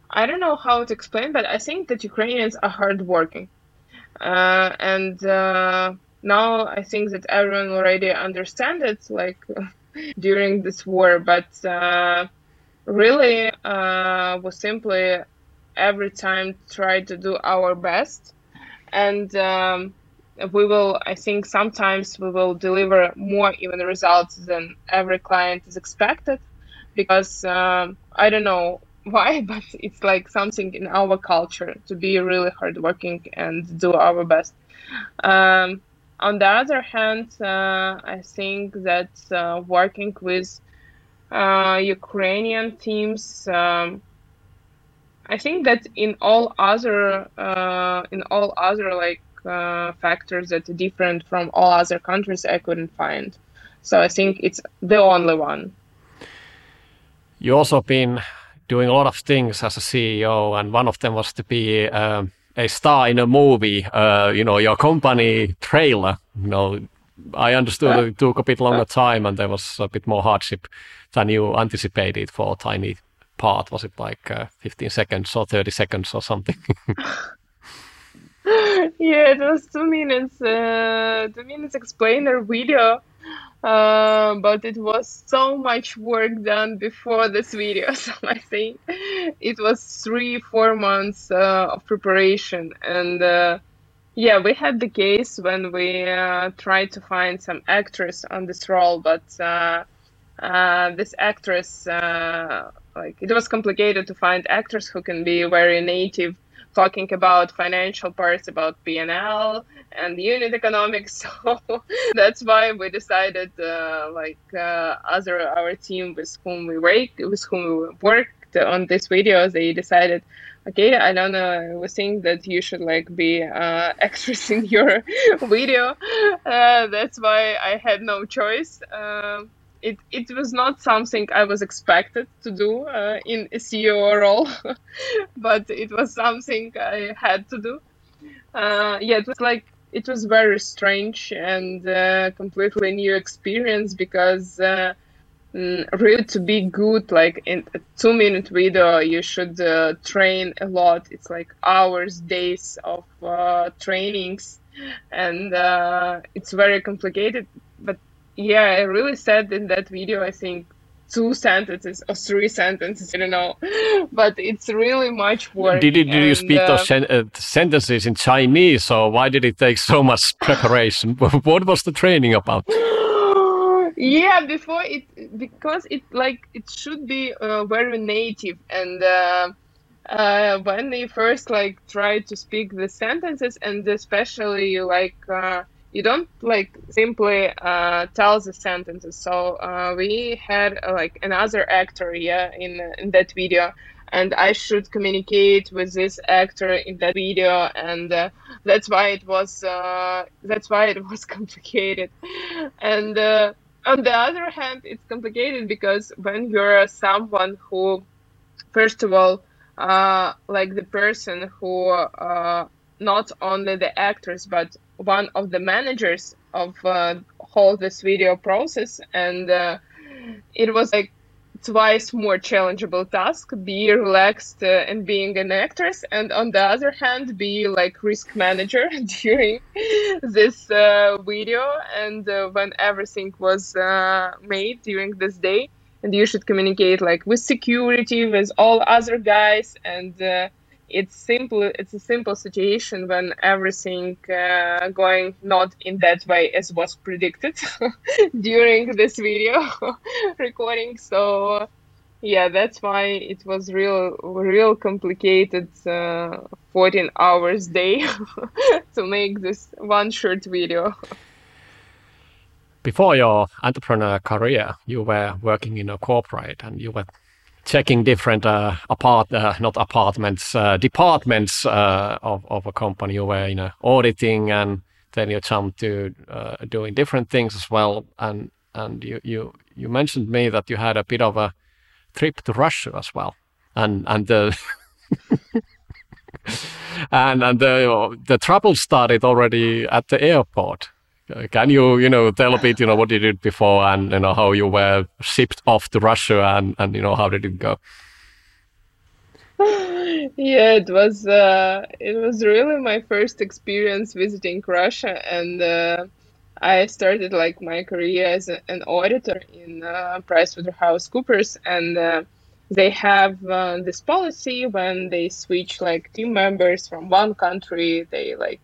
I don't know how to explain, but I think that Ukrainians are hardworking, uh, and uh, now I think that everyone already understand it, like during this war. But uh, really, uh, we simply every time try to do our best, and um, we will. I think sometimes we will deliver more even results than every client is expected, because um, I don't know why, but it's like something in our culture to be really hardworking and do our best. Um, on the other hand, uh, I think that uh, working with uh, Ukrainian teams, um, I think that in all other uh, in all other like uh, factors that are different from all other countries, I couldn't find. So I think it's the only one. You also been doing a lot of things as a CEO, and one of them was to be. Um, a star in a movie, uh, you know, your company trailer, you know, I understood it took a bit longer time and there was a bit more hardship than you anticipated for a tiny part. Was it like uh, 15 seconds or 30 seconds or something? yeah, it was two minutes, uh, two minutes explainer video uh, but it was so much work done before this video. So I think it was three, four months uh, of preparation. And uh, yeah, we had the case when we uh, tried to find some actress on this role, but uh, this actress, like, it was complicated to find actors who can be very native talking about financial parts about P&L and unit economics. So that's why we decided, uh, like uh, other our team with whom we work, with whom we worked on this video, they decided, okay, I don't know, we think that you should like be uh, actress in your video. Uh, that's why I had no choice. Um, it, it was not something I was expected to do uh, in a CEO role, but it was something I had to do. Uh, yeah, it was like it was very strange and uh, completely new experience because uh, mm, really to be good like in a two minute video you should uh, train a lot. It's like hours days of uh, trainings. And uh, it's very complicated. But yeah i really said in that video i think two sentences or three sentences. I don't know, but it's really much work. Did, did you speak uh, those sen uh, sentences in Chinese, or why did it take so much preparation? what was the training about? yeah, before it because it like it should be uh, very native and. Uh, uh, when they first like try to speak the sentences and especially like uh, you don't like simply uh, tell the sentences. So uh, we had uh, like another actor, yeah, in in that video, and I should communicate with this actor in that video, and uh, that's why it was uh, that's why it was complicated. And uh, on the other hand, it's complicated because when you're someone who, first of all, uh, like the person who uh, not only the actors but one of the managers of uh, whole this video process and uh, it was like twice more challengeable task be relaxed uh, and being an actress and on the other hand be like risk manager during this uh, video and uh, when everything was uh, made during this day and you should communicate like with security with all other guys and uh, it's simple it's a simple situation when everything uh, going not in that way as was predicted during this video recording. So yeah that's why it was real real complicated uh, 14 hours day to make this one short video. Before your entrepreneur career you were working in a corporate and you were checking different uh, apart uh, not apartments uh, departments uh, of, of a company you were you know auditing and then you jumped to uh, doing different things as well. And and you you you mentioned me that you had a bit of a trip to Russia as well. And and the and and the the trouble started already at the airport can you, you know, tell a bit, you know, what you did before and, you know, how you were shipped off to Russia and, and you know, how did it go? yeah, it was, uh, it was really my first experience visiting Russia and, uh, I started like my career as a, an auditor in uh, PricewaterhouseCoopers, and uh, they have uh, this policy when they switch like team members from one country, they like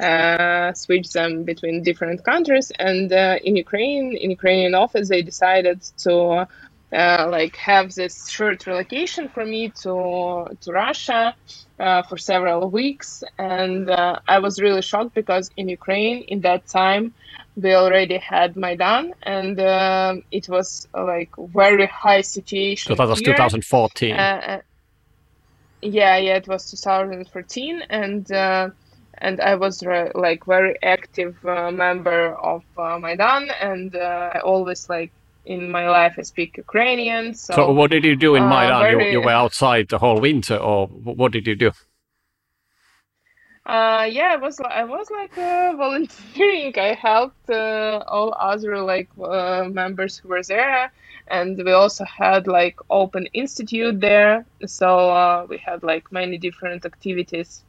uh, switch them between different countries. And uh, in Ukraine, in Ukrainian office, they decided to uh, like have this short relocation for me to to Russia uh, for several weeks, and uh, I was really shocked because in Ukraine in that time we already had Maidan, and uh, it was like very high situation. So that was 2014. yeah, yeah, it was 2014, and and I was re- like very active uh, member of uh, Maidan, and uh, I always like in my life I speak Ukrainian. So, so what did you do in uh, Maidan? Very... You, you, were outside the whole winter, or what did you do? Uh, yeah, I was I was like uh, volunteering. I helped all other like members who were there, and we also had like open institute there. So we had like many different activities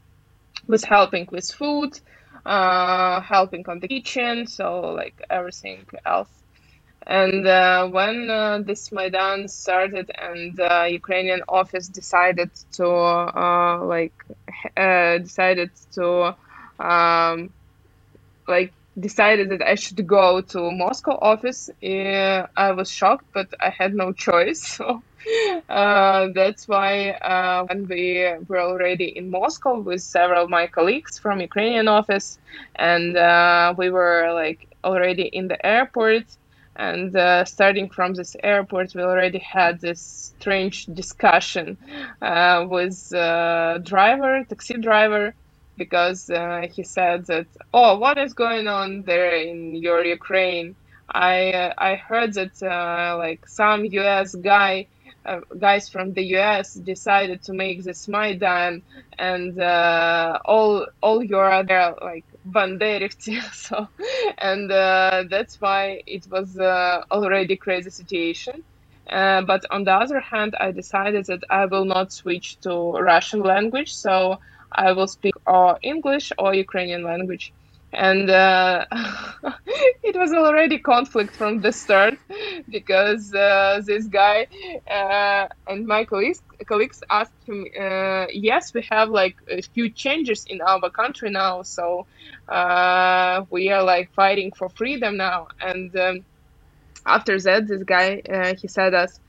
was helping with food, uh, helping on the kitchen, so like everything else. And uh, when uh, this Maidan started and uh, Ukrainian office decided to uh, like uh, decided to um, like decided that I should go to Moscow office, uh, I was shocked, but I had no choice. So uh, that's why uh, when we were already in Moscow with several of my colleagues from Ukrainian office, and uh, we were like already in the airport. And uh, starting from this airport, we already had this strange discussion uh, with driver, taxi driver, because uh, he said that, oh, what is going on there in your Ukraine? I uh, I heard that uh, like some U.S. guy uh, guys from the U.S. decided to make this Maidan, and uh, all all your other like banderivцы. so, and uh, that's why it was already crazy situation. but on the other hand, I decided that I will not switch to Russian language. So I will speak or English or Ukrainian language. And uh, it was already conflict from the start because uh, this guy uh, and my colleagues, colleagues asked him, uh, yes, we have like a few changes in our country now, so uh, we are like fighting for freedom now. And um, after that, this guy, he said us,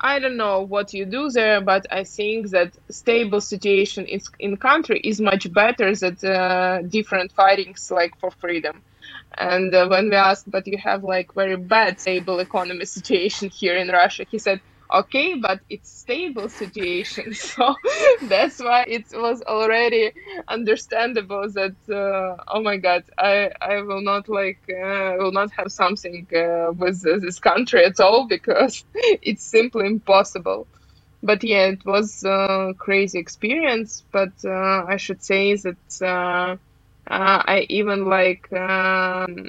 I don't know what you do there, but I think that stable situation in in country is much better than uh, different fightings like for freedom. And uh, when we asked, but you have like very bad stable economy situation here in Russia, he said, okay, but it's stable situation. So that's why it was already understandable that uh, oh my god, I I will not like uh, will not have something uh, with this country at all because it's simply impossible. But yeah, it was a crazy experience. But uh, I should say that uh, uh, I even like. Um,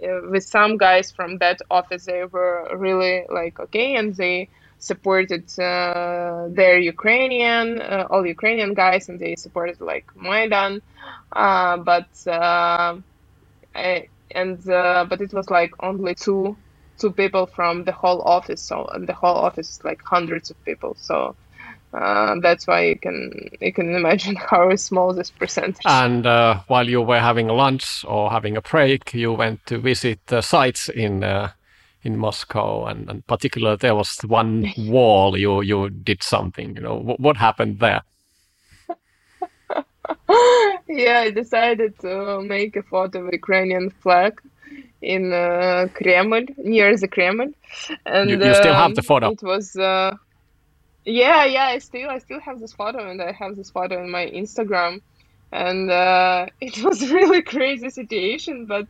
with some guys from that office they were really like okay and they supported uh, their Ukrainian, uh, all Ukrainian guys, and they supported like Maidan. Uh, but uh, I, and uh, but it was like only two two people from the whole office. So the whole office is like hundreds of people. So. Uh, that's why you can you can imagine how small this percentage. And while you were having lunch or having a break, you went to visit the sites in in Moscow, and, and particularly there was one wall you you did something. You know what, what happened there? yeah, I decided to make a photo of Ukrainian flag in uh, Kremlin, near the Kremlin, and you, you still have the photo. It was. Uh, yeah, yeah, I still I still have this photo, and I have this photo in my Instagram and uh, it was really crazy situation but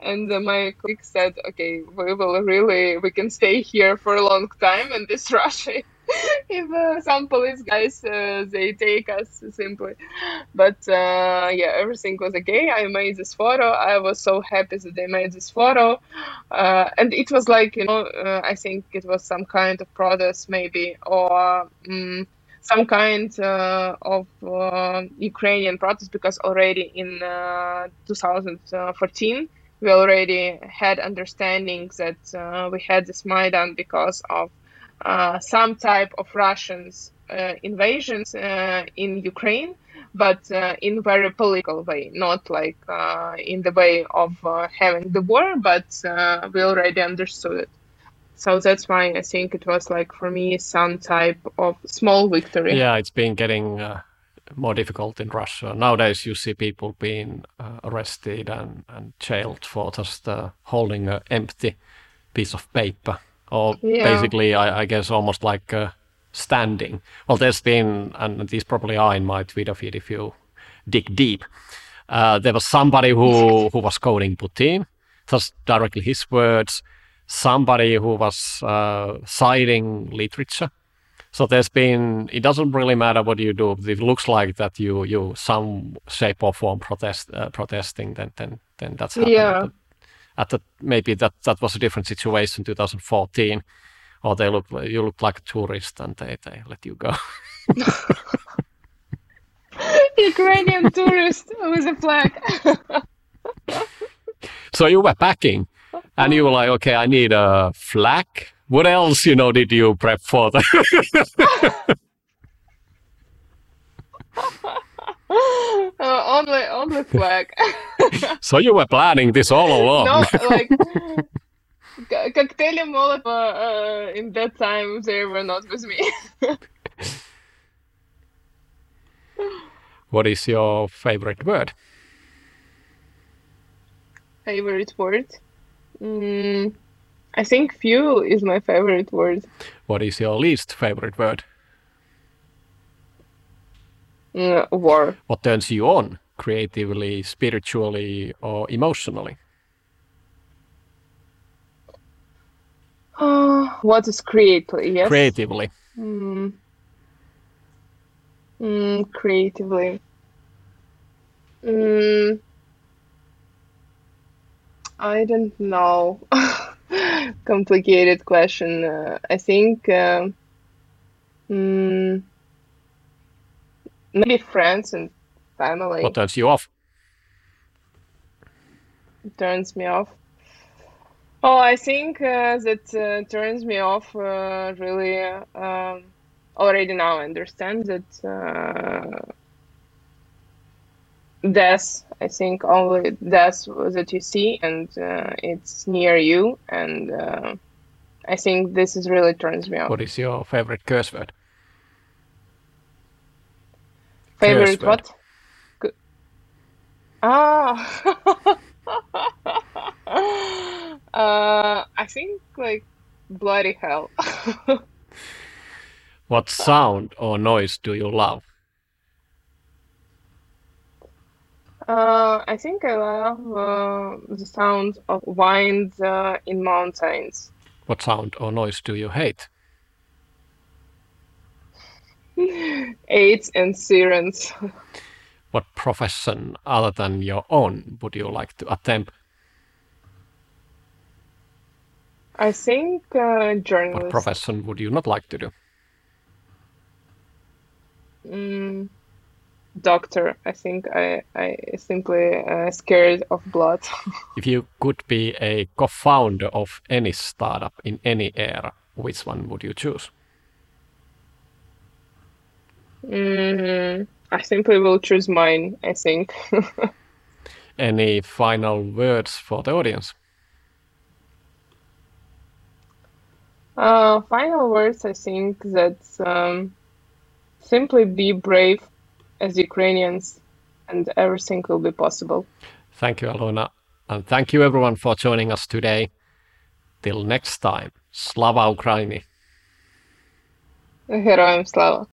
and uh, my colleague said okay we will really we can stay here for a long time and this russia. If uh, some police guys uh, they take us simply. But uh, yeah everything was okay. I made this photo. I was so happy that they made this photo. Uh, and it was like you know i think it was some kind of protest maybe or um, some kind uh, of uh, Ukrainian protest because already in uh, 2014 we already had understanding that uh, we had this Maidan because of uh, some type of Russians invasions in Ukraine, but in very political way, not like in the way of having the war, but we already understood it. So that's why I think it was like for me some type of small victory. Yeah, it's been getting uh, more difficult in Russia. Nowadays, you see people being uh, arrested and, and jailed for just uh, holding an empty piece of paper, or yeah. basically, I, I, guess, almost like uh, standing. Well, there's been, and these probably are in my Twitter feed if you dig deep. Uh, there was somebody who, who was quoting Putin, just directly his words somebody who was uh, citing literature. So there's been. It doesn't really matter what you do. If it looks like that you you some shape or form protest uh, protesting, then then then that's. Yeah. at the maybe that that was a different situation 2014, or they look you look like a tourist and they they let you go. Ukrainian tourist with a flag. so you were packing and you were like, okay, I need a flak. What else, you know, did you prep for? uh, only, only flak. so you were planning this all along? No, like cocktail Molotov uh, in that time they were not with me. what is your favorite word? Favorite word? Mm, I think fuel is my favorite word. What is your least favorite word? Mm, war. What turns you on creatively, spiritually, or emotionally? Uh, what is creatively? Yes. Creatively. Mm. Mm, creatively. Mm. I don't know. Complicated question. Uh, I think uh, mm, maybe friends and family. What turns you off? Turns me off. Oh, I think uh, that uh, turns me off uh, really. Um, already now I understand that uh, death i think only death that you see and uh, it's near you and uh, i think this is really turns me off what is your favorite curse word? Favorite curse what? Word. ah. Uh, i think like bloody hell. What sound or noise do you love? Uh, I think I love uh, the sound of wind uh, in mountains. What sound or noise do you hate? Aids and sirens. What profession other than your own would you like to attempt? I think uh, What profession would you not like to do? Mm, doctor. I think I I simply uh, scared of blood. If you could be a co-founder of any startup in any era, which one would you choose? hmm I simply will choose mine. I think. Any final words for the audience? Uh, final words. I think that um, simply be brave as Ukrainians, and everything will be possible. Thank you, Alona. And thank you, everyone, for joining us today. Till next time, Slava Ukraini! Героям слава!